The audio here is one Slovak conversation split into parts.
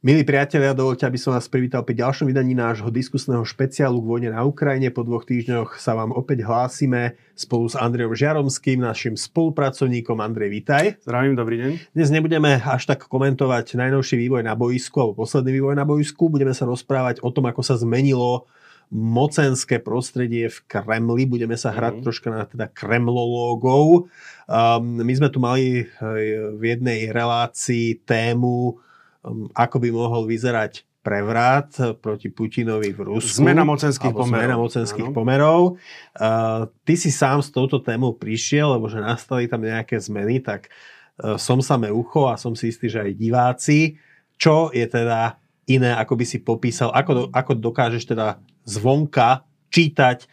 Milí priatelia, dovolte, aby som vás privítal pri ďalšom vydaní nášho diskusného špeciálu k vojne na Ukrajine. Po dvoch týždňoch sa vám opäť hlásime spolu s Andrejom Žiaromským, našim spolupracovníkom. Andrej, vítaj. Zdravím, dobrý deň. Dnes nebudeme až tak komentovať najnovší vývoj na boisku alebo posledný vývoj na boisku. Budeme sa rozprávať o tom, ako sa zmenilo mocenské prostredie v Kremli. Budeme sa hrať mm. troška na teda kremlológov. Um, my sme tu mali v jednej relácii tému ako by mohol vyzerať prevrat proti Putinovi v Rusku. Zmena mocenských pomerov. Zmena mocenských ano. pomerov. Uh, ty si sám s touto témou prišiel, lebo že nastali tam nejaké zmeny, tak uh, som samé ucho a som si istý, že aj diváci. Čo je teda iné, ako by si popísal, ako, ako dokážeš teda zvonka čítať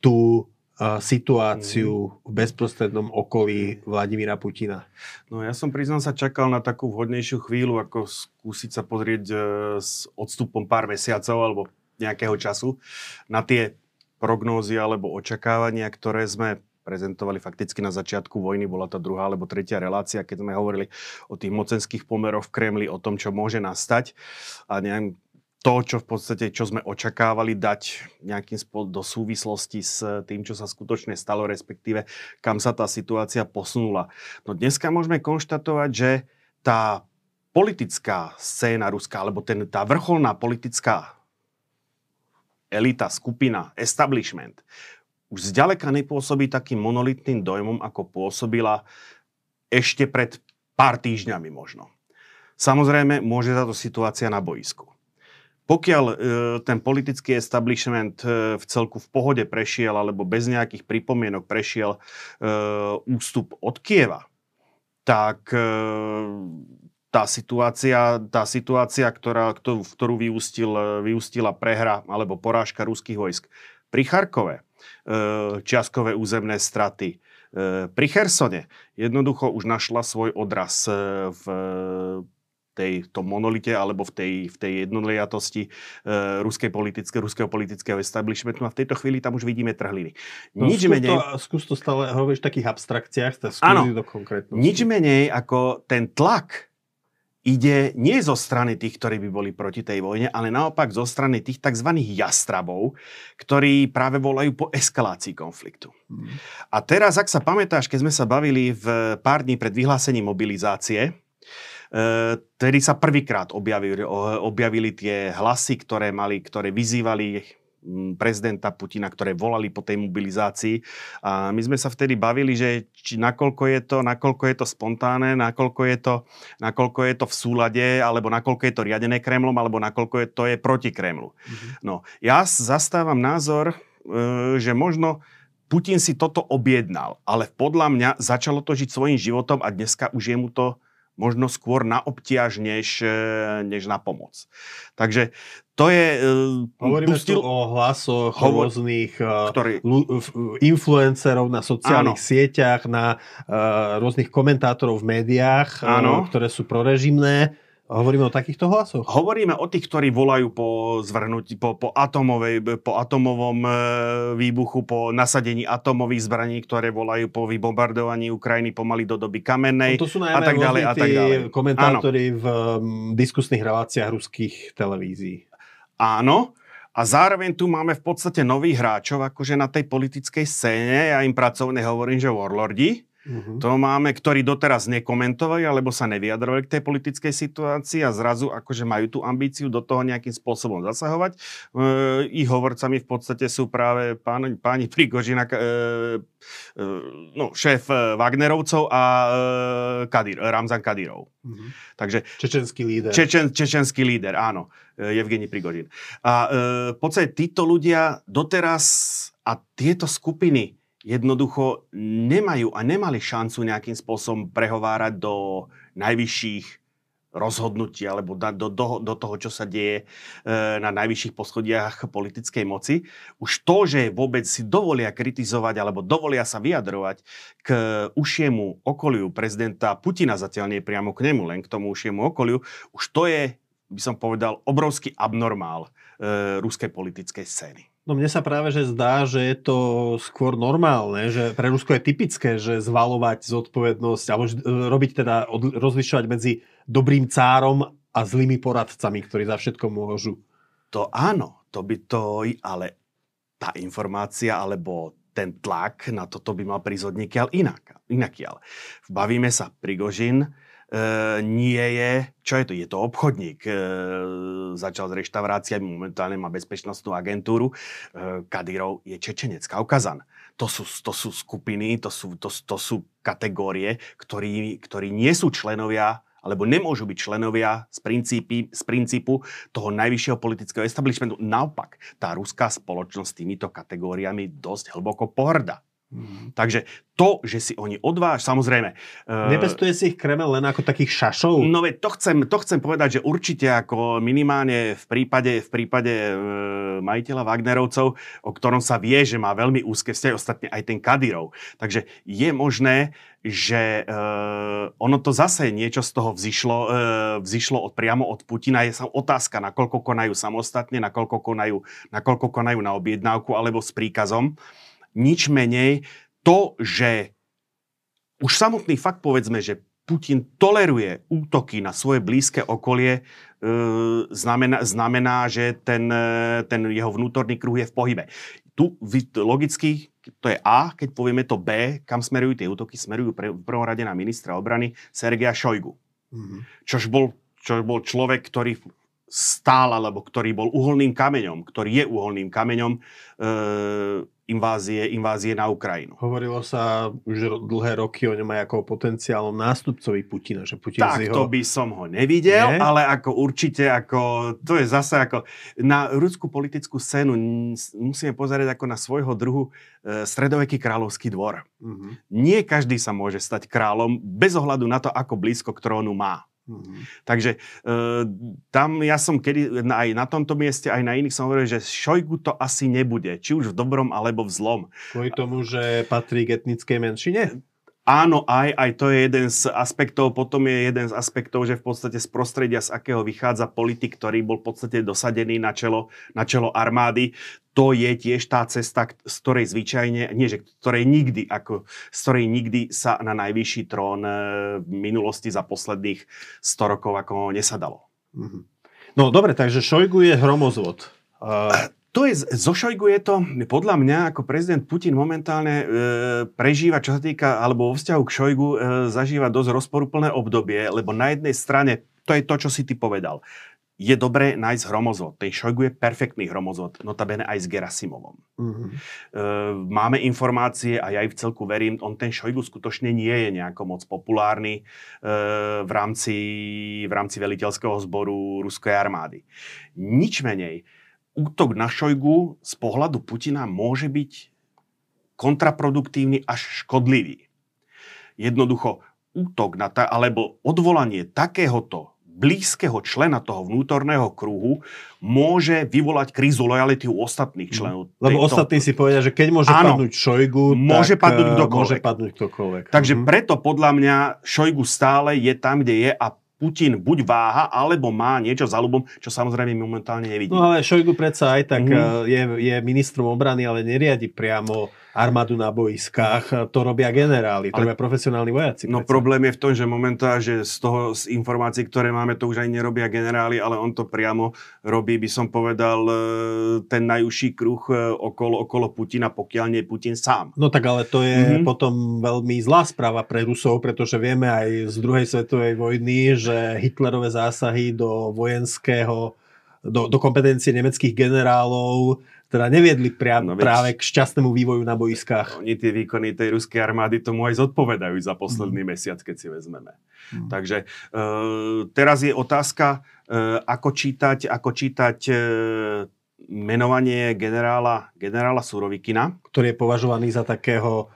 tú situáciu v bezprostrednom okolí Vladimíra Putina? No ja som priznám sa čakal na takú vhodnejšiu chvíľu, ako skúsiť sa pozrieť e, s odstupom pár mesiacov alebo nejakého času na tie prognózy alebo očakávania, ktoré sme prezentovali fakticky na začiatku vojny, bola to druhá alebo tretia relácia, keď sme hovorili o tých mocenských pomeroch v Kremli, o tom, čo môže nastať. A neviem, to, čo v podstate, čo sme očakávali dať nejakým spôsobom do súvislosti s tým, čo sa skutočne stalo, respektíve kam sa tá situácia posunula. No dneska môžeme konštatovať, že tá politická scéna ruská, alebo ten, tá vrcholná politická elita, skupina, establishment, už zďaleka nepôsobí takým monolitným dojmom, ako pôsobila ešte pred pár týždňami možno. Samozrejme, môže táto situácia na boisku. Pokiaľ e, ten politický establishment e, v celku v pohode prešiel alebo bez nejakých pripomienok prešiel e, ústup od Kieva, tak tá situácia, tá situácia ktorá, ktorú, ktorú vyústil, vyústila prehra alebo porážka ruských vojsk pri Charkove, čiastkové územné straty, e, pri Chersone jednoducho už našla svoj odraz v tej, tom monolite alebo v tej, v tej jednoliatosti uh, ruskej politické, ruského politického establishmentu a v tejto chvíli tam už vidíme trhliny. No, nič skús menej... To, skús to stále hovoríš v takých abstrakciách, áno, do konkrétnosti. Nič menej ako ten tlak ide nie zo strany tých, ktorí by boli proti tej vojne, ale naopak zo strany tých tzv. jastrabov, ktorí práve volajú po eskalácii konfliktu. Hmm. A teraz, ak sa pamätáš, keď sme sa bavili v pár dní pred vyhlásením mobilizácie, Tedy sa prvýkrát objavili, objavili tie hlasy, ktoré mali, ktoré vyzývali mm, prezidenta Putina, ktoré volali po tej mobilizácii. A my sme sa vtedy bavili, že či, nakoľko, je to, nakoľko je to spontánne, nakoľko je to, nakoľko je to v súlade, alebo nakoľko je to riadené Kremlom, alebo nakoľko je to je proti Kremlu. Mm-hmm. No, ja zastávam názor, e, že možno Putin si toto objednal, ale podľa mňa začalo to žiť svojim životom a dneska už je mu to možno skôr na obťaž, než, e, než na pomoc. Takže to je... E, Hovoríme pustil... tu o hlasoch hovor... rôznych e, ktorý... influencerov na sociálnych Áno. sieťach, na uh, rôznych komentátorov v médiách, Áno. ktoré sú prorežimné Hovoríme o takýchto hlasoch? Hovoríme o tých, ktorí volajú po zvrhnutí, po, po, atomovej, po atomovom e, výbuchu, po nasadení atomových zbraní, ktoré volajú po vybombardovaní Ukrajiny pomaly do doby kamennej no to sú a tak ďalej a tak ďalej. komentátori Áno. v um, diskusných reláciách ruských televízií. Áno, a zároveň tu máme v podstate nových hráčov, akože na tej politickej scéne, ja im pracovne hovorím, že warlordi, Uh-huh. To máme, ktorí doteraz nekomentovali alebo sa nevyjadrovali k tej politickej situácii a zrazu akože majú tú ambíciu do toho nejakým spôsobom zasahovať. E, ich hovorcami v podstate sú práve pán, páni Prigožina, e, e, no, šéf Wagnerovcov a e, Kadir, Ramzan Kadyrov. Uh-huh. Takže, čečenský líder. Čečen, čečenský líder, áno. Evgeni Prigožin. A e, v podstate títo ľudia doteraz a tieto skupiny jednoducho nemajú a nemali šancu nejakým spôsobom prehovárať do najvyšších rozhodnutí alebo do, do, do toho, čo sa deje e, na najvyšších poschodiach politickej moci. Už to, že vôbec si dovolia kritizovať alebo dovolia sa vyjadrovať k ušiemu okoliu prezidenta Putina, zatiaľ nie priamo k nemu, len k tomu ušiemu okoliu, už to je, by som povedal, obrovský abnormál e, ruskej politickej scény. No mne sa práve že zdá, že je to skôr normálne, že pre Rusko je typické, že zvalovať zodpovednosť alebo robiť teda rozlišovať medzi dobrým cárom a zlými poradcami, ktorí za všetko môžu. To áno, to by to, ale tá informácia alebo ten tlak na toto by mal prísť od niekiaľ inak, inakiaľ. Bavíme sa, Prigožin e, nie je, čo je to? Je to obchodník. E, začal s reštauráciami, momentálne má bezpečnostnú agentúru. E, Kadyrov je Čečenec, Kaukazan. To sú, to sú skupiny, to sú, to, to sú kategórie, ktorí, ktorí nie sú členovia alebo nemôžu byť členovia z, princípy, z princípu toho najvyššieho politického establishmentu. Naopak, tá ruská spoločnosť týmito kategóriami dosť hlboko pohrda. Mm. Takže to, že si oni odváž, samozrejme... Uh, Nepestuje si ich Kreml len ako takých šašov? No veď to chcem, to chcem povedať, že určite ako minimálne v prípade, v prípade uh, majiteľa Wagnerovcov, o ktorom sa vie, že má veľmi úzke vzťahy, ostatne aj ten Kadyrov. Takže je možné, že uh, ono to zase niečo z toho vzýšlo, uh, vzýšlo od, priamo od Putina. Je sa otázka, nakoľko konajú samostatne, nakoľko konajú, nakoľko konajú na objednávku alebo s príkazom. Nič menej to, že už samotný fakt povedzme, že Putin toleruje útoky na svoje blízke okolie, e, znamená, znamená, že ten, e, ten jeho vnútorný kruh je v pohybe. Tu logicky, to je A, keď povieme to B, kam smerujú tie útoky, smerujú pre, v prvom rade na ministra obrany Sergeja Šojgu. Mm-hmm. Čož, bol, čož bol človek, ktorý stál, alebo ktorý bol uholným kameňom, ktorý je uholným kameňom e, invázie, invázie na Ukrajinu. Hovorilo sa už dlhé roky o ňom aj ako o potenciálnom nástupcovi Putina. Že Putin tak, jeho... to by som ho nevidel, Nie? ale ako určite, ako, to je zase ako na ruskú politickú scénu musíme pozerať ako na svojho druhu e, stredoveký kráľovský dvor. Uh-huh. Nie každý sa môže stať kráľom bez ohľadu na to, ako blízko k trónu má. Mm-hmm. Takže e, tam ja som kedy, aj na tomto mieste, aj na iných som hovoril, že Šojgu to asi nebude, či už v dobrom alebo v zlom. Kvôli tomu, že patrí k etnickej menšine? Áno, aj, aj to je jeden z aspektov. Potom je jeden z aspektov, že v podstate z prostredia, z akého vychádza politik, ktorý bol v podstate dosadený na čelo, na čelo armády, to je tiež tá cesta, z ktorej zvyčajne, nie že ktorej nikdy, ako, z ktorej nikdy sa na najvyšší trón e, v minulosti za posledných 100 rokov ako nesadalo. Mhm. No dobre, takže Šojgu je hromozvod. Uh to je, zo Šojgu je to, podľa mňa, ako prezident Putin momentálne e, prežíva, čo sa týka, alebo vo vzťahu k Šojgu, e, zažíva dosť rozporúplné obdobie, lebo na jednej strane, to je to, čo si ty povedal, je dobré nájsť hromozvod. Ten Šojgu je perfektný hromozvod, notabene aj s Gerasimovom. Mm-hmm. E, máme informácie a ja aj v celku verím, on ten Šojgu skutočne nie je nejako moc populárny e, v, rámci, v rámci veliteľského zboru ruskej armády. Nič menej, útok na Šojgu z pohľadu Putina môže byť kontraproduktívny až škodlivý. Jednoducho útok na ta, alebo odvolanie takéhoto blízkeho člena toho vnútorného kruhu môže vyvolať krízu lojality u ostatných členov. Lebo tejto... ostatní si povedia, že keď môže Áno, padnúť Šojgu, môže tak padnúť kdokoľvek. Môže padnúť ktokoľvek. Takže mm-hmm. preto podľa mňa Šojgu stále je tam, kde je a Putin buď váha, alebo má niečo za ľubom, čo samozrejme momentálne nevidí. No ale Šojgu predsa aj tak mm. je, je ministrom obrany, ale neriadi priamo armádu na boiskách, to robia generáli, to Ale, robia profesionálni vojaci. No predsa. problém je v tom, že momentálne, že z toho z informácií, ktoré máme, to už aj nerobia generáli, ale on to priamo robí, by som povedal, e, ten najúžší kruh okolo, okolo Putina, pokiaľ nie Putin sám. No tak ale to je mm-hmm. potom veľmi zlá správa pre Rusov, pretože vieme aj z druhej svetovej vojny, že Hitlerové zásahy do vojenského do, do kompetencie nemeckých generálov teda neviedli priam, no, práve k šťastnému vývoju na boiskách. Oni tie výkony tej ruskej armády tomu aj zodpovedajú za posledný mm. mesiac, keď si vezmeme. Mm. Takže e, teraz je otázka, e, ako čítať, ako čítať e, menovanie generála, generála Surovikina. Ktorý je považovaný za takého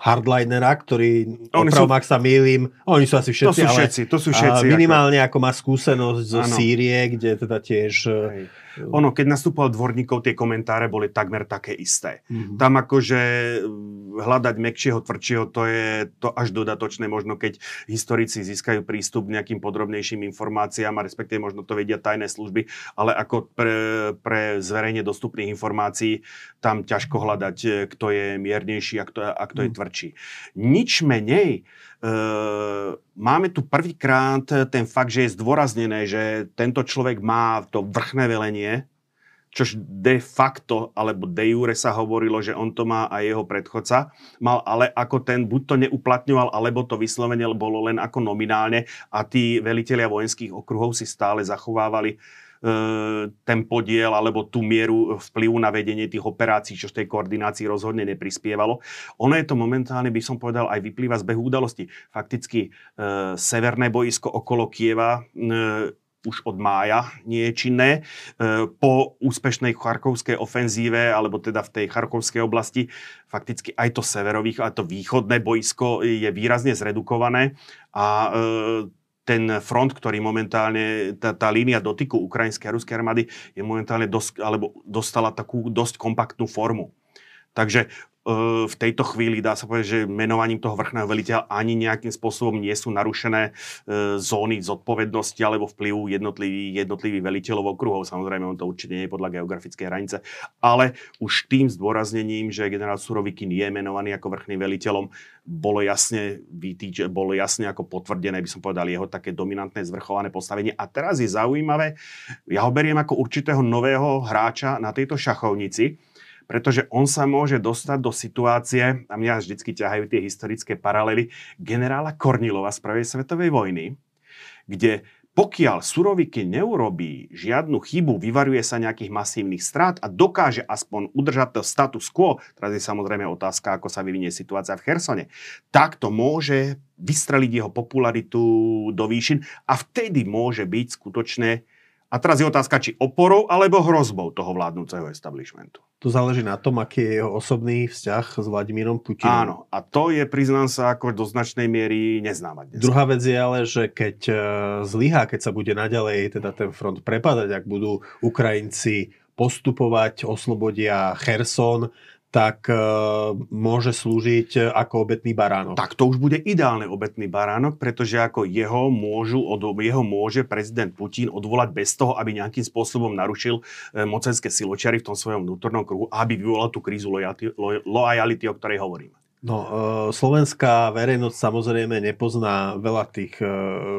hardlinera, ktorý, opravom, ak sa mýlim, oni sú asi všetci, to sú všetci, to sú všetci. minimálne ako... ako má skúsenosť zo ano. Sýrie, kde teda tiež... Hej ono, keď nastúpal dvorníkov, tie komentáre boli takmer také isté. Mm-hmm. Tam akože mm, hľadať mekšieho, tvrdšieho, to je to až dodatočné, možno keď historici získajú prístup k nejakým podrobnejším informáciám a respektíve možno to vedia tajné služby, ale ako pre, pre zverejne dostupných informácií tam ťažko hľadať, kto je miernejší a kto, a kto je mhm. tvrdší. Nič menej, máme tu prvýkrát ten fakt, že je zdôraznené, že tento človek má to vrchné velenie, čož de facto, alebo de jure sa hovorilo, že on to má aj jeho predchodca, mal ale ako ten buď to neuplatňoval, alebo to vyslovene bolo len ako nominálne a tí velitelia vojenských okruhov si stále zachovávali E, ten podiel alebo tú mieru vplyvu na vedenie tých operácií, čo v tej koordinácii rozhodne neprispievalo. Ono je to momentálne, by som povedal, aj vyplýva z behu udalosti. Fakticky e, severné boisko okolo Kieva e, už od mája nie je činné. E, po úspešnej charkovskej ofenzíve, alebo teda v tej charkovskej oblasti, fakticky aj to severových, aj to východné boisko je výrazne zredukované a e, ten front, ktorý momentálne, tá, tá línia dotyku ukrajinskej a ruskej armády je momentálne dosť, alebo dostala takú dosť kompaktnú formu. Takže v tejto chvíli dá sa povedať, že menovaním toho vrchného veliteľa ani nejakým spôsobom nie sú narušené e, zóny zodpovednosti alebo vplyvu jednotlivých, jednotlivých veliteľov okruhov. Samozrejme, on to určite nie je podľa geografickej hranice, ale už tým zdôraznením, že generál Surovikin je menovaný ako vrchným veliteľom, bolo jasne vytýč, bolo jasne ako potvrdené, by som povedal, jeho také dominantné zvrchované postavenie. A teraz je zaujímavé, ja ho beriem ako určitého nového hráča na tejto šachovnici, pretože on sa môže dostať do situácie, a mňa vždycky ťahajú tie historické paralely, generála Kornilova z prvej svetovej vojny, kde pokiaľ Suroviky neurobí žiadnu chybu, vyvaruje sa nejakých masívnych strát a dokáže aspoň udržať to status quo, teraz je samozrejme otázka, ako sa vyvinie situácia v Chersone, tak to môže vystreliť jeho popularitu do výšin a vtedy môže byť skutočne a teraz je otázka, či oporou alebo hrozbou toho vládnúceho establishmentu. To záleží na tom, aký je jeho osobný vzťah s Vladimírom Putinom. Áno, a to je, priznám sa, ako do značnej miery neznáma dnes. Druhá vec je ale, že keď e, zlyhá, keď sa bude naďalej teda ten front prepadať, ak budú Ukrajinci postupovať, oslobodia Cherson, tak uh, môže slúžiť ako obetný baránok. Tak to už bude ideálny obetný baránok, pretože ako jeho, môžu, jeho môže prezident Putin odvolať bez toho, aby nejakým spôsobom narušil e, mocenské siločiary v tom svojom vnútornom kruhu, aby vyvolal tú krízu lojality, lojality o ktorej hovorím. No, e, slovenská verejnosť samozrejme nepozná veľa tých e,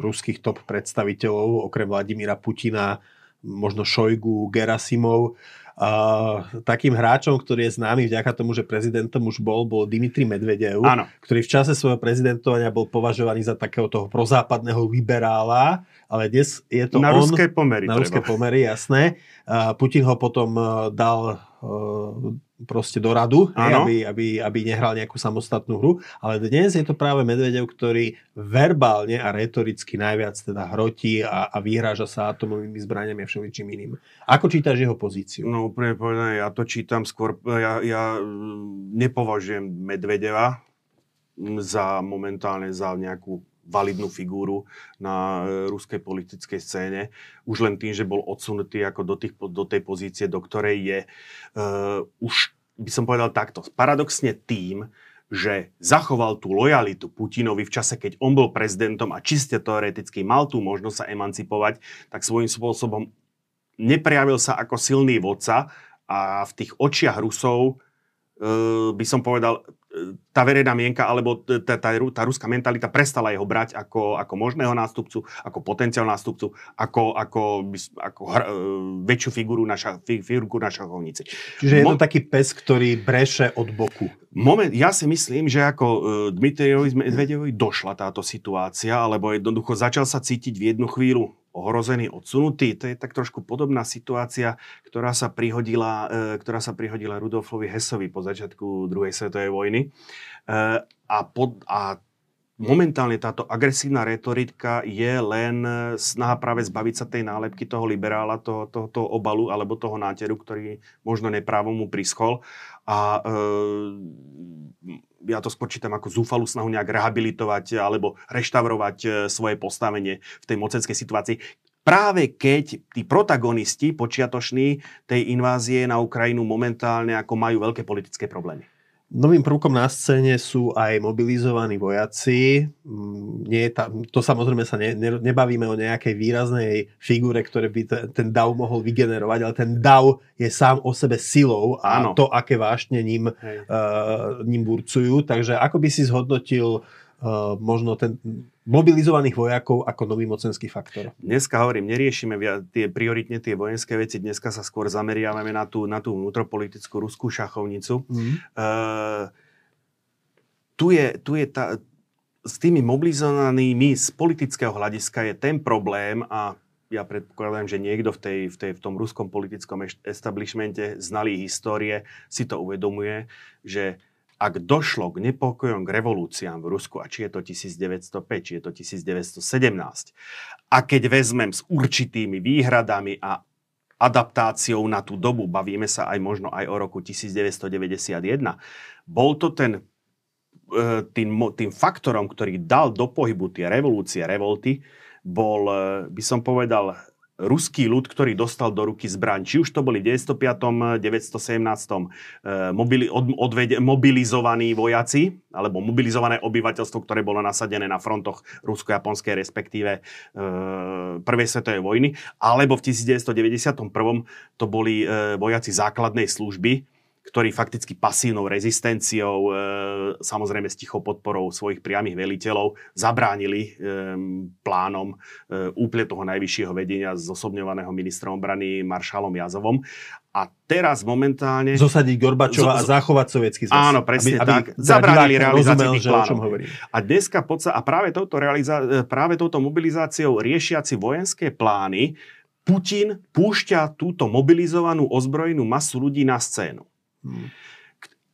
ruských top predstaviteľov, okrem Vladimíra Putina, možno Šojgu, Gerasimov. Uh, takým hráčom, ktorý je známy vďaka tomu, že prezidentom už bol, bol Dimitri Medvedev, Áno. ktorý v čase svojho prezidentovania bol považovaný za takého toho prozápadného liberála, ale dnes je to na on... ruské pomery. Na ruské pomery, jasné. Uh, Putin ho potom uh, dal uh, proste do radu, hej, aby, aby, aby nehral nejakú samostatnú hru. Ale dnes je to práve Medvedev, ktorý verbálne a retoricky najviac teda hrotí a, a vyhráža sa atomovými zbraniami a všeličím iným. Ako čítaš jeho pozíciu? No úplne povedané, ja to čítam skôr, ja, ja nepovažujem Medvedeva za momentálne za nejakú validnú figúru na e, ruskej politickej scéne. Už len tým, že bol odsunutý ako do, tých, do tej pozície, do ktorej je. Uh, už by som povedal takto. Paradoxne tým, že zachoval tú lojalitu Putinovi v čase, keď on bol prezidentom a čiste teoreticky mal tú možnosť sa emancipovať, tak svojím spôsobom neprejavil sa ako silný vodca a v tých očiach Rusov uh, by som povedal, tá verejná mienka alebo tá, tá, tá ruská mentalita prestala jeho brať ako, ako možného nástupcu, ako potenciál nástupcu, ako, ako, ako hr, e, väčšiu figuru na, ša, figurku na šachovnici. Čiže je to Mo- taký pes, ktorý breše od boku. Moment, ja si myslím, že ako uh, Dmitriovi Medvedevovi došla táto situácia, alebo jednoducho začal sa cítiť v jednu chvíľu ohrozený, odsunutý. To je tak trošku podobná situácia, ktorá sa prihodila, e, ktorá sa prihodila Rudolfovi Hesovi po začiatku druhej svetovej vojny. E, a, pod, a momentálne táto agresívna retorika je len snaha práve zbaviť sa tej nálepky toho liberála, toho, toho, toho obalu alebo toho náteru, ktorý možno neprávom mu prischol. A e, ja to skôr čítam ako zúfalú snahu nejak rehabilitovať alebo reštaurovať e, svoje postavenie v tej mocenskej situácii. Práve keď tí protagonisti počiatoční tej invázie na Ukrajinu momentálne ako majú veľké politické problémy. Novým prvkom na scéne sú aj mobilizovaní vojaci. Mm, nie je tam, to samozrejme sa ne, ne, nebavíme o nejakej výraznej figúre, ktoré by ten, ten DAO mohol vygenerovať, ale ten DAO je sám o sebe silou a Áno. to, aké vášne ním, uh, ním burcujú. Takže ako by si zhodnotil uh, možno ten mobilizovaných vojakov ako nový mocenský faktor. Dneska hovorím, neriešime tie prioritne tie vojenské veci, dneska sa skôr zameriavame na tú, na tú vnútropolitickú ruskú šachovnicu. Mm. Uh, tu je, tu je tá, s tými mobilizovanými z politického hľadiska je ten problém a ja predpokladám, že niekto v, tej, v, tej, v tom ruskom politickom establishmente znalý histórie si to uvedomuje, že ak došlo k nepokojom, k revolúciám v Rusku, a či je to 1905, či je to 1917, a keď vezmem s určitými výhradami a adaptáciou na tú dobu, bavíme sa aj možno aj o roku 1991, bol to ten e, tým, tým faktorom, ktorý dal do pohybu tie revolúcie, revolty, bol, e, by som povedal, ruský ľud, ktorý dostal do ruky zbraň. Či už to boli v 905. 917. Mobili, od, odvede, mobilizovaní vojaci, alebo mobilizované obyvateľstvo, ktoré bolo nasadené na frontoch rusko-japonskej, respektíve e, Prvej svetovej vojny, alebo v 1991. to boli e, vojaci základnej služby, ktorí fakticky pasívnou rezistenciou, e, samozrejme s tichou podporou svojich priamých veliteľov, zabránili e, plánom e, úplne toho najvyššieho vedenia zosobňovaného ministrom obrany maršálom Jazovom. A teraz momentálne... Zosadiť Gorbačova zo, a zachovať sovietský zväz. Áno, presne aby, tak. Aby zabránili realizáciu tých plánov. A dneska podsa, a práve touto, realiza, práve touto mobilizáciou riešiaci vojenské plány Putin púšťa túto mobilizovanú ozbrojenú masu ľudí na scénu.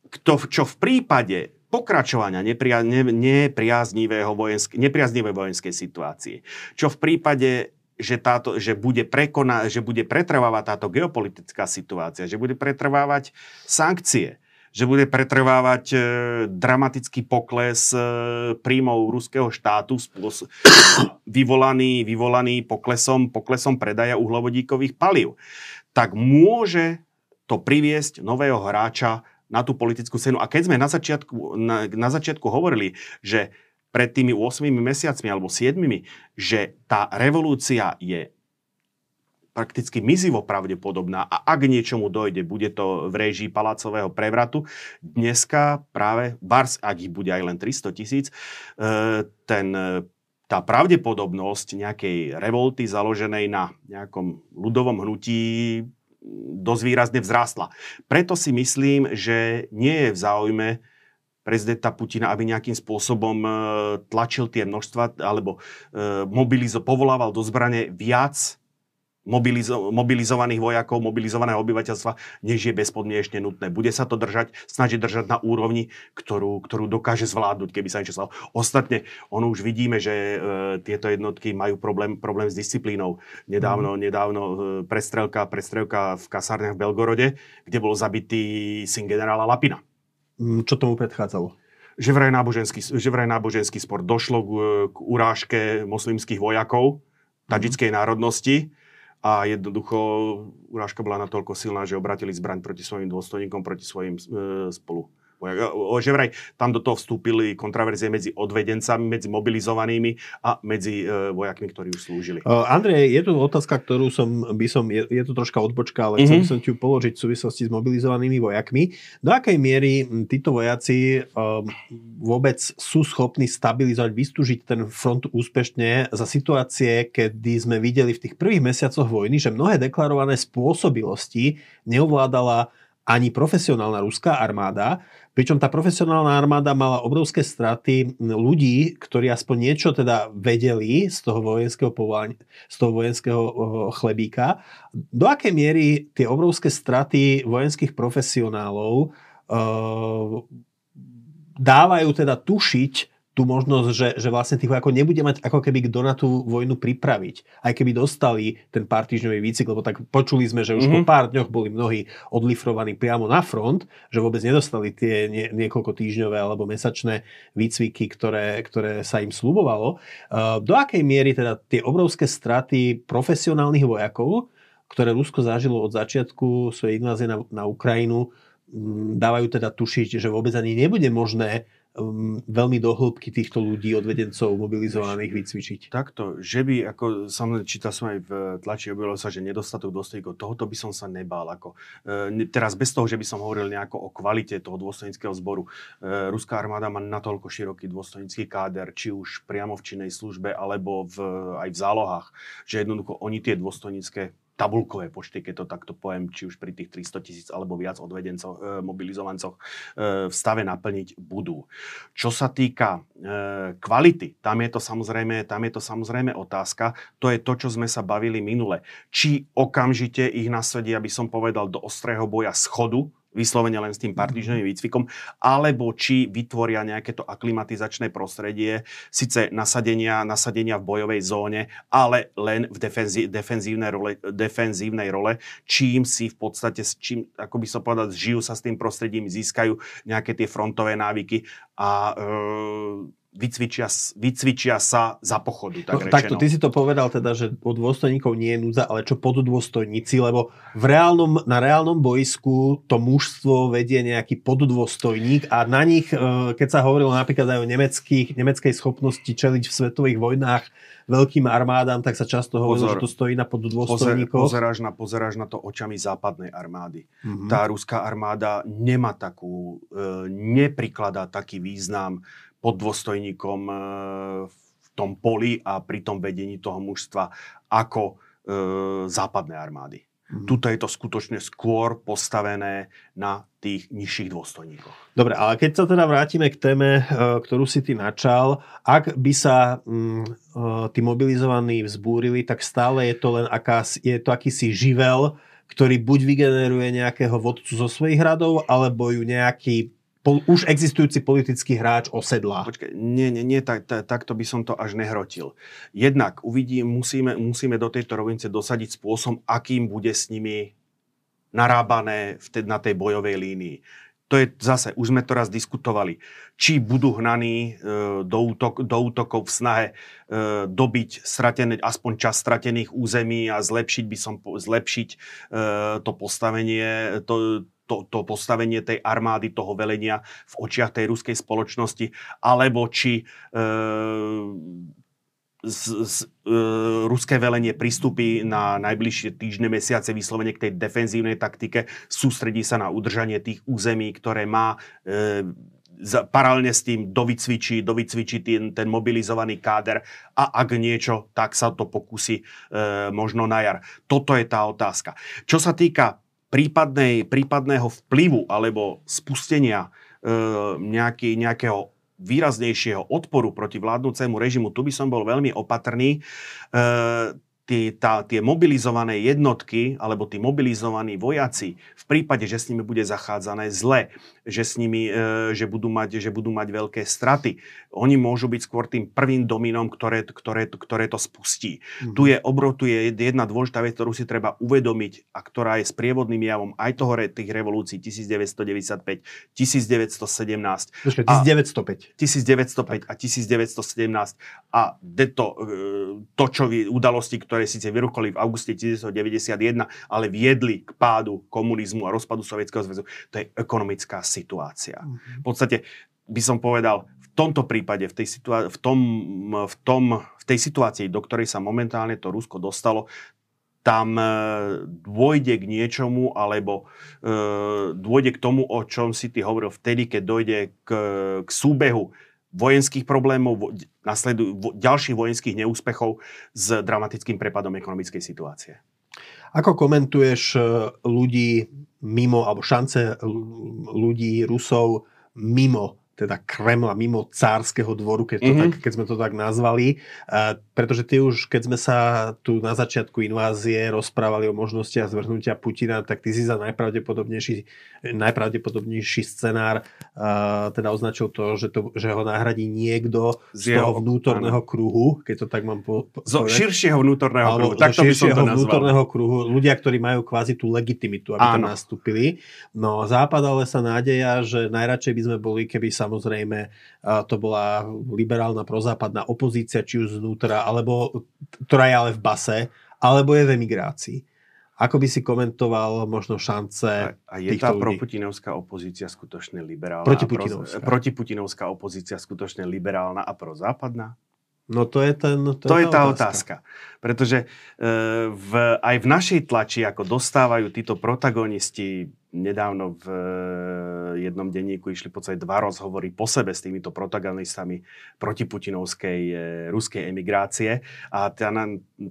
Kto, čo v prípade pokračovania nepria, ne, nepriaznivého vojensk, nepriaznivej vojenskej situácie, čo v prípade že, táto, že, bude prekona, že bude pretrvávať táto geopolitická situácia, že bude pretrvávať sankcie, že bude pretrvávať e, dramatický pokles e, príjmov ruského štátu spôs- vyvolaný, vyvolaný poklesom, poklesom predaja uhlovodíkových palív, tak môže to priviesť nového hráča na tú politickú scénu. A keď sme na začiatku, na, na začiatku hovorili, že pred tými 8 mesiacmi alebo 7, že tá revolúcia je prakticky mizivo pravdepodobná a ak niečomu dojde, bude to v réžii palácového prevratu. Dneska práve, bars, ak ich bude aj len 300 tisíc, e, ten tá pravdepodobnosť nejakej revolty založenej na nejakom ľudovom hnutí dosť výrazne vzrástla. Preto si myslím, že nie je v záujme prezidenta Putina, aby nejakým spôsobom e, tlačil tie množstva alebo e, mobilizo, povolával do zbrane viac mobilizo- mobilizovaných vojakov, mobilizovaného obyvateľstva, než je bezpodmienečne nutné. Bude sa to držať, snažiť držať na úrovni, ktorú, ktorú dokáže zvládnuť, keby sa niečo stalo. Ostatne, ono už vidíme, že e, tieto jednotky majú problém, problém s disciplínou. Nedávno, mm. nedávno e, prestrelka, prestrelka v kasárniach v Belgorode, kde bol zabitý syn generála Lapina. Mm, čo tomu predchádzalo? Že vraj náboženský, že vraj náboženský spor došlo k, k urážke moslimských vojakov tadžickej mm. národnosti a jednoducho urážka bola natoľko silná, že obratili zbraň proti svojim dôstojníkom, proti svojim e, spolu že vraj tam do toho vstúpili kontraverzie medzi odvedencami, medzi mobilizovanými a medzi e, vojakmi, ktorí už slúžili. Uh, Andrej, je tu otázka, ktorú som, by som, je, je to troška odbočka, ale mm-hmm. chcel by som ti ju položiť v súvislosti s mobilizovanými vojakmi. Do akej miery títo vojaci um, vôbec sú schopní stabilizovať, vystúžiť ten front úspešne za situácie, kedy sme videli v tých prvých mesiacoch vojny, že mnohé deklarované spôsobilosti neovládala ani profesionálna ruská armáda, pričom tá profesionálna armáda mala obrovské straty ľudí, ktorí aspoň niečo teda vedeli z toho vojenského povolania, z toho vojenského chlebíka. Do akej miery tie obrovské straty vojenských profesionálov uh, dávajú teda tušiť, tú možnosť, že, že vlastne tých vojakov nebude mať ako keby kto na tú vojnu pripraviť. Aj keby dostali ten pár týždňový výcik, lebo tak počuli sme, že už mm-hmm. po mhm. pár dňoch boli mnohí odlifrovaní priamo na front, že vôbec nedostali tie nie, niekoľko týždňové alebo mesačné výcviky, ktoré, ktoré sa im slúbovalo. Uh, do akej miery teda tie obrovské straty profesionálnych vojakov, ktoré Rusko zažilo od začiatku svojej invázie na, na Ukrajinu, dávajú teda tušiť, že vôbec ani nebude možné um, veľmi dohlbky týchto ľudí, odvedencov mobilizovaných vycvičiť. Takto, že by, ako samozrejme, čítal som aj v tlači, objavilo sa, že nedostatok dôstojníkov, tohoto by som sa nebál. Ako, e, teraz bez toho, že by som hovoril nejako o kvalite toho dôstojníckého zboru. E, Ruská armáda má natoľko široký dôstojnícky káder, či už priamo v činnej službe, alebo v, aj v zálohách, že jednoducho oni tie dôstojnícke tabulkové počty, keď to takto poviem, či už pri tých 300 tisíc alebo viac odvedencov, e, mobilizovancoch e, v stave naplniť budú. Čo sa týka e, kvality, tam je, to samozrejme, tam je to samozrejme otázka. To je to, čo sme sa bavili minule. Či okamžite ich nasadí, aby som povedal, do ostrého boja schodu, vyslovene len s tým partižným mhm. výcvikom, alebo či vytvoria nejaké to aklimatizačné prostredie, síce nasadenia, nasadenia v bojovej zóne, ale len v defenzí, defenzívnej, role, defenzívnej role, čím si v podstate, čím, ako by som povedal, žijú sa s tým prostredím, získajú nejaké tie frontové návyky a e, vycvičia, vycvičia sa za pochodu. Tak no, takto, ty si to povedal teda, že od dôstojníkov nie je núdza, ale čo pod dôstojníci, lebo v reálnom, na reálnom boisku to mužstvo vedie nejaký poddôstojník a na nich, e, keď sa hovorilo napríklad aj o nemeckých, nemeckej schopnosti čeliť v svetových vojnách veľkým armádám, tak sa často hovorí, že to stojí na poddôstojníkov. Pozer, pozeráš, na, pozeráš na to očami západnej armády. Mm-hmm. Tá ruská armáda nemá takú, e, neprikladá taký význam pod dôstojníkom e, v tom poli a pri tom vedení toho mužstva ako e, západné armády. Mm-hmm. Tuto je to skutočne skôr postavené na tých nižších dôstojníkoch. Dobre, ale keď sa teda vrátime k téme, e, ktorú si ty načal, ak by sa mm, tí mobilizovaní vzbúrili, tak stále je to len aká, je to akýsi živel, ktorý buď vygeneruje nejakého vodcu zo svojich radov, alebo ju nejaký pol, už existujúci politický hráč osedlá. Počkaj, nie, nie, nie tak, tak, takto by som to až nehrotil. Jednak uvidím, musíme, musíme do tejto rovnice dosadiť spôsob, akým bude s nimi narábané v te, na tej bojovej línii. To je zase, už sme to raz diskutovali, či budú hnaní e, do, útok, do útokov v snahe e, dobiť stratené, aspoň čas stratených území a zlepšiť by som zlepšiť e, to postavenie, to, to, to postavenie tej armády, toho velenia v očiach tej ruskej spoločnosti, alebo či e, z, z, e, ruské velenie pristúpi na najbližšie týždne, mesiace vyslovene k tej defenzívnej taktike, sústredí sa na udržanie tých území, ktoré má e, paralelne s tým dovycvičí, dovycvičí ten, ten mobilizovaný káder a ak niečo, tak sa to pokusí e, možno na jar. Toto je tá otázka. Čo sa týka prípadnej, prípadného vplyvu alebo spustenia e, nejaký, nejakého výraznejšieho odporu proti vládnúcemu režimu, tu by som bol veľmi opatrný. E, tie, tá, tie mobilizované jednotky alebo tí mobilizovaní vojaci v prípade, že s nimi bude zachádzané zle, že s nimi, e, že budú mať, že budú mať veľké straty, oni môžu byť skôr tým prvým dominom, ktoré, ktoré, ktoré to spustí. Mm-hmm. Tu je obrov, tu je jedna dôležitá vec, ktorú si treba uvedomiť a ktorá je sprievodným javom aj toho tých revolúcií 1995, 1917. Počkej, 1905. 1905 a 1917 a to, e, to čo udalosti, ktoré ktoré síce vyrucholi v auguste 1991, ale viedli k pádu komunizmu a rozpadu Sovietskeho zväzu. To je ekonomická situácia. Mm-hmm. V podstate by som povedal, v tomto prípade, v tej, situá- v, tom, v, tom, v tej situácii, do ktorej sa momentálne to Rusko dostalo, tam e, dôjde k niečomu, alebo e, dôjde k tomu, o čom si ty hovoril vtedy, keď dojde k, k súbehu vojenských problémov, nasledujú ďalších vojenských neúspechov s dramatickým prepadom ekonomickej situácie. Ako komentuješ e, ľudí mimo, alebo šance ľudí, Rusov mimo teda Kremla, mimo cárskeho dvoru, keď, to mm-hmm. tak, keď sme to tak nazvali. Uh, pretože ty už, keď sme sa tu na začiatku invázie rozprávali o možnostiach zvrhnutia Putina, tak ty si za najpravdepodobnejší, najpravdepodobnejší scenár uh, teda označil to že, to, že ho nahradí niekto z, z toho vnútorného áno. kruhu, keď to tak mám po, po, Zo širšieho vnútorného kruhu. Tak to by som to vnútorného kruhu. Ľudia, ktorí majú kvázi tú legitimitu, aby áno. tam nastúpili. No západa ale sa nádeja, že najradšej by sme boli, keby sa samozrejme to bola liberálna prozápadná opozícia, či už znútra, alebo, ktorá je ale v base, alebo je v emigrácii. Ako by si komentoval možno šance A, a je tá ľudí? proputinovská opozícia skutočne liberálna? Protiputinovská. Pro, protiputinovská opozícia skutočne liberálna a prozápadná? No to je ten... To, To je tá otázka. Pretože e, v, aj v našej tlači, ako dostávajú títo protagonisti, nedávno v e, jednom denníku išli v podstate dva rozhovory po sebe s týmito protagonistami protiputinovskej e, ruskej emigrácie. A tá,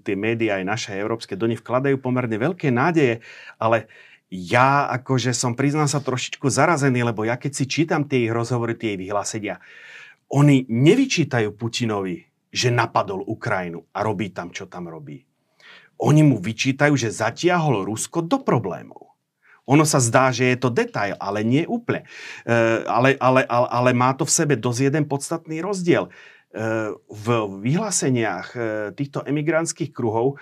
tie médiá aj naše európske do nich vkladajú pomerne veľké nádeje, ale ja akože som priznám sa trošičku zarazený, lebo ja keď si čítam tie ich rozhovory, tie ich vyhlásenia, oni nevyčítajú Putinovi, že napadol Ukrajinu a robí tam, čo tam robí. Oni mu vyčítajú, že zatiahol Rusko do problémov. Ono sa zdá, že je to detail, ale nie úplne. E, ale, ale, ale, ale má to v sebe dosť jeden podstatný rozdiel. E, v vyhláseniach e, týchto emigrantských kruhov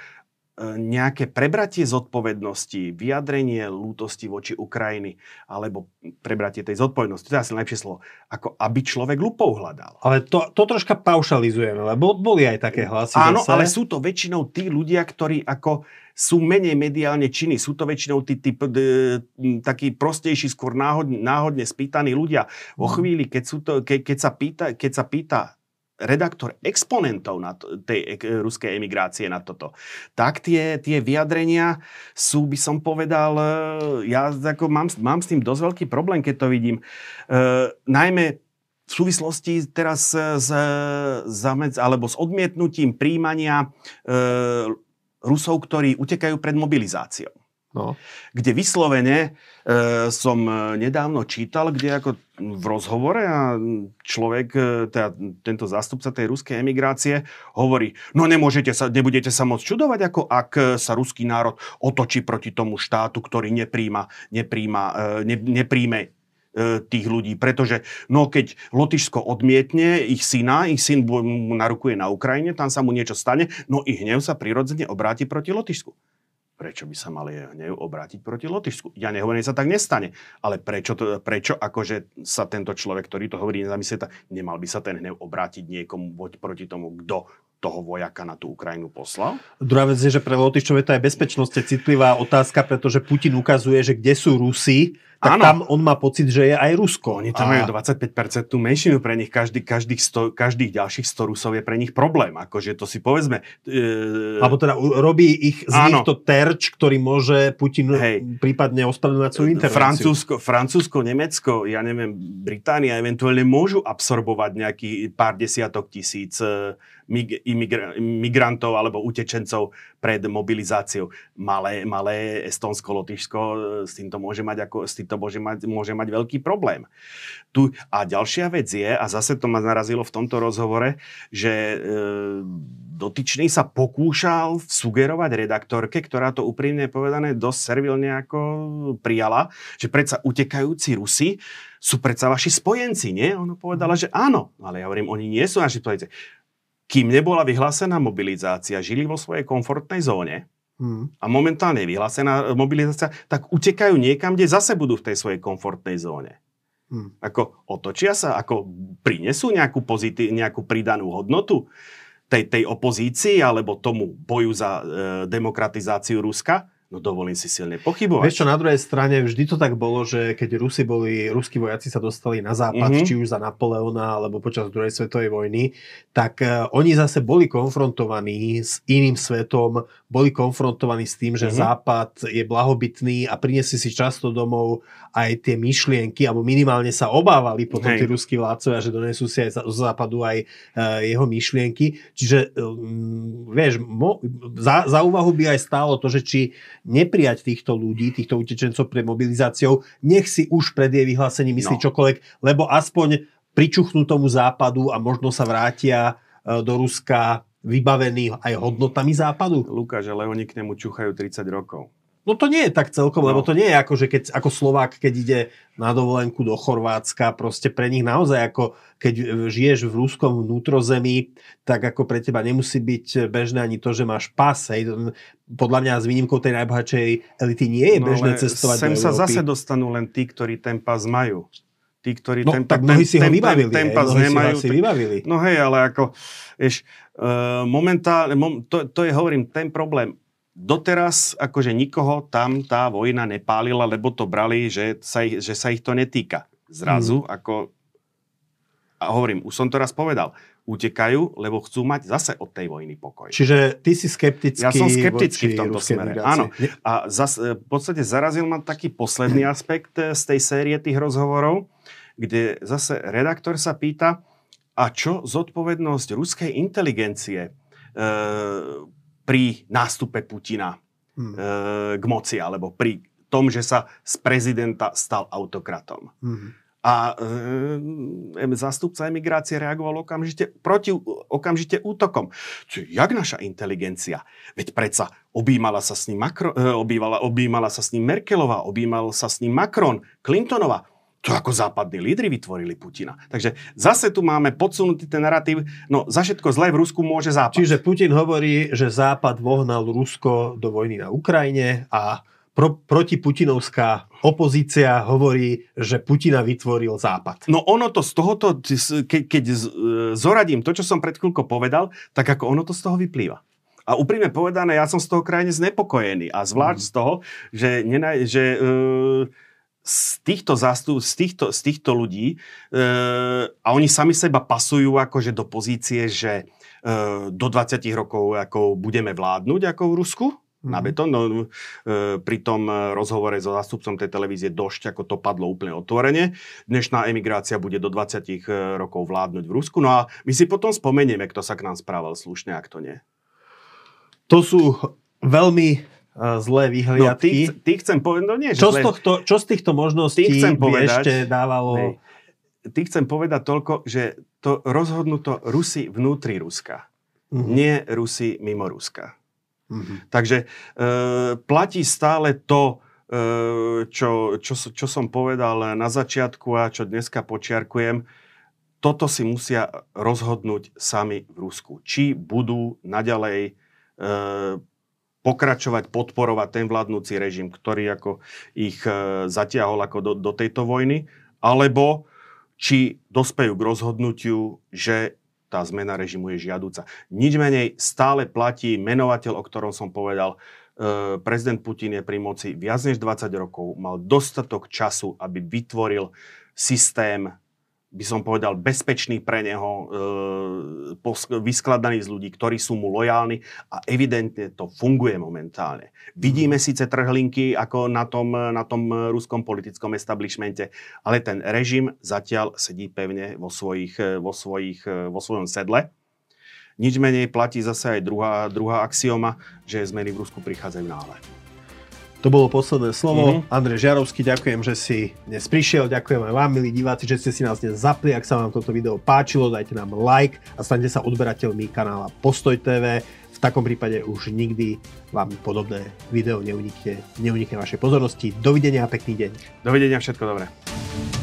nejaké prebratie zodpovednosti, vyjadrenie lútosti voči Ukrajiny, alebo prebratie tej zodpovednosti, to je asi najlepšie slovo, ako aby človek lupou hľadal. Ale to, to troška paušalizujeme, lebo boli aj také hlasy. Áno, zase. ale sú to väčšinou tí ľudia, ktorí ako sú menej mediálne činní. Sú to väčšinou tí, tí m, takí prostejší, skôr náhodne, náhodne spýtaní ľudia. Vo Mhm. chvíli, keď, sú to, ke, keď, sa, pýta, keď sa pýta redaktor exponentov na to, tej e, ruskej emigrácie na toto, tak tie, tie vyjadrenia sú, by som povedal, e, ja ako mám, mám s tým dosť veľký problém, keď to vidím. E, najmä v súvislosti teraz s, zamedz, alebo s odmietnutím príjmania e, Rusov, ktorí utekajú pred mobilizáciou. No. Kde vyslovene e, som e, nedávno čítal, kde ako v rozhovore a človek, e, teda tento zástupca tej ruskej emigrácie hovorí, no nemôžete sa, nebudete sa môcť čudovať, ako ak sa ruský národ otočí proti tomu štátu, ktorý nepríjma, nepríjma, e, ne, nepríjme e, tých ľudí. Pretože no keď Lotyšsko odmietne ich syna, ich syn mu narukuje na Ukrajine, tam sa mu niečo stane, no i hnev sa prirodzene obráti proti Lotyšsku. Prečo by sa mali hnev obrátiť proti Lotyšsku? Ja nehovorím, že sa tak nestane, ale prečo, to, prečo akože sa tento človek, ktorý to hovorí, nezamyslí, nemal by sa ten hnev obrátiť niekomu proti tomu, kto toho vojaka na tú Ukrajinu poslal? Druhá vec je, že pre Lotyščov je to aj bezpečnosť citlivá otázka, pretože Putin ukazuje, že kde sú Rusi, tak Áno. tam on má pocit, že je aj Rusko. Oni tam A- majú 25% tú menšinu pre nich, každý, každých, 100, každých ďalších 100 Rusov je pre nich problém. Akože to si povedzme. E, Alebo teda robí ich z Áno. nich to terč, ktorý môže Putin Hej. prípadne ospravedlňovať svoju intervenciu. Francúzsko, Francúzsko, Nemecko, ja neviem, Británia eventuálne môžu absorbovať nejaký pár desiatok tisíc e, mig, migrantov alebo utečencov pred mobilizáciou. Malé, malé Estonsko, Lotyšsko e, s týmto môže mať, ako, s týmto môže mať, môže mať veľký problém. Tu, a ďalšia vec je, a zase to ma narazilo v tomto rozhovore, že e, dotyčný sa pokúšal sugerovať redaktorke, ktorá to úprimne povedané dosť servilne ako prijala, že predsa utekajúci Rusi sú predsa vaši spojenci, nie? Ona povedala, že áno, ale ja hovorím, oni nie sú naši spojenci. Kým nebola vyhlásená mobilizácia, žili vo svojej komfortnej zóne Hm. a momentálne je vyhlásená mobilizácia, tak utekajú niekam, kde zase budú v tej svojej komfortnej zóne. Hm. Ako otočia sa, ako prinesú nejakú, pozití- nejakú pridanú hodnotu tej, tej opozícii alebo tomu boju za e, demokratizáciu Ruska? No dovolím si silne pochybovať. Vieš čo, na druhej strane vždy to tak bolo, že keď Rusi boli, ruskí vojaci sa dostali na západ, Mhm. či už za Napoleona alebo počas druhej svetovej vojny, tak uh, oni zase boli konfrontovaní s iným svetom, boli konfrontovaní s tým, že Mhm. západ je blahobytný a priniesli si často domov aj tie myšlienky, alebo minimálne sa obávali potom Hej. tí ruskí vládcovia, že donesú si aj zo západu aj uh, jeho myšlienky. Čiže, um, vieš, mo, za, za úvahu by aj stálo to, že či neprijať týchto ľudí, týchto utečencov pred mobilizáciou, nech si už pred jej vyhlásením myslí No. čokoľvek, lebo aspoň pričuchnú tomu západu a možno sa vrátia e, do Ruska vybavení aj hodnotami západu. Lukáš, ale oni k nemu čuchajú 30 rokov. No to nie je tak celkom, No. lebo to nie je ako, že keď, ako Slovák, keď ide na dovolenku do Chorvátska, proste pre nich naozaj ako keď žiješ v ruskom vnútrozemí, tak ako pre teba nemusí byť bežné ani to, že máš pas. Hej. Podľa mňa s výnimkou tej najbohatšej elity nie je bežné No, cestovať sem do sa zase dostanú len tí, ktorí ten pas majú. Tí, ktorí No, ten, tak mnohí si ho vybavili. ten, ten pas si nemajú. asi tak- vybavili. No hej, ale ako, vieš, uh, momentálne, mom, to, to je, hovorím, ten problém. Doteraz akože nikoho tam tá vojna nepálila, lebo to brali, že sa ich, že sa ich to netýka. Zrazu, mm. ako... A hovorím, už som to raz povedal, utekajú, lebo chcú mať zase od tej vojny pokoj. Čiže ty si skeptický Ja som skeptický v tomto smere. Migrácie. Áno. A zas, e, v podstate zarazil ma taký posledný aspekt e, z tej série tých rozhovorov, kde zase redaktor sa pýta, a čo zodpovednosť ruskej inteligencie e, pri nástupe Putina hmm. e, k moci, alebo pri tom, že sa z prezidenta stal autokratom. Hmm. A e, zástupca emigrácie reagoval okamžite proti okamžite útokom. Čo, jak naša inteligencia? Veď predsa objímala sa s ním, Macron, e, obývala, objímala sa s ním Merkelová, objímal sa s ním Macron, Clintonová. To ako západní lídry vytvorili Putina. Takže zase tu máme podsunutý ten narratív, no za všetko zlé v Rusku môže Západ. Čiže Putin hovorí, že Západ vohnal Rusko do vojny na Ukrajine a pro, protiputinovská opozícia hovorí, že Putina vytvoril Západ. No ono to z tohoto, ke, keď zoradím to, čo som pred chvíľkou povedal, tak ako ono to z toho vyplýva. A úprimne povedané, ja som z toho krajine znepokojený. A zvlášť mm. z toho, že, nenaj, že e, z týchto zástup, z týchto, z týchto ľudí e, a oni sami seba pasujú akože do pozície, že e, do 20 rokov ako budeme vládnuť ako v Rusku, na mhm. betón. No, e, pri tom rozhovore so zástupcom tej televízie Došť, ako to padlo úplne otvorene. Dnešná emigrácia bude do 20 e, rokov vládnuť v Rusku. No a my si potom spomenieme, kto sa k nám správal slušne a kto nie. To sú veľmi zlé vyhliadky. No, ty, ty chcem povedať, no nie, čo, z tohto, čo z týchto možností chcem povedať, by ešte dávalo... Nej, ty chcem povedať toľko, že to rozhodnuto Rusi vnútri Ruska. Mm-hmm. Nie Rusi mimo Ruska. Mm-hmm. Takže e, platí stále to, e, čo, čo, čo som povedal na začiatku a čo dneska počiarkujem. Toto si musia rozhodnúť sami v Rusku. Či budú naďalej e, pokračovať, podporovať ten vládnúci režim, ktorý ako ich e, zatiahol ako do, do tejto vojny, alebo či dospejú k rozhodnutiu, že tá zmena režimu je žiaduca. Nič menej stále platí menovateľ, o ktorom som povedal, e, prezident Putin je pri moci viac než 20 rokov, mal dostatok času, aby vytvoril systém by som povedal, bezpečný pre neho, e, vyskladaný z ľudí, ktorí sú mu lojálni a evidentne to funguje momentálne. Vidíme síce trhlinky ako na tom, na tom ruskom politickom establishmente, ale ten režim zatiaľ sedí pevne vo, svojich, vo, svojich, vo svojom sedle. Nič menej platí zase aj druhá, druhá axioma, že zmeny v Rusku prichádzajú náhle. To bolo posledné slovo. Mm-hmm. Andrej Žiarovský, ďakujem, že si dnes prišiel. Ďakujem aj vám, milí diváci, že ste si nás dnes zapli. Ak sa vám toto video páčilo, dajte nám like a staňte sa odberateľmi kanála Postoj TV. V takom prípade už nikdy vám podobné video neunikne, neunikne vašej pozornosti. Dovidenia a pekný deň. Dovidenia, všetko dobré.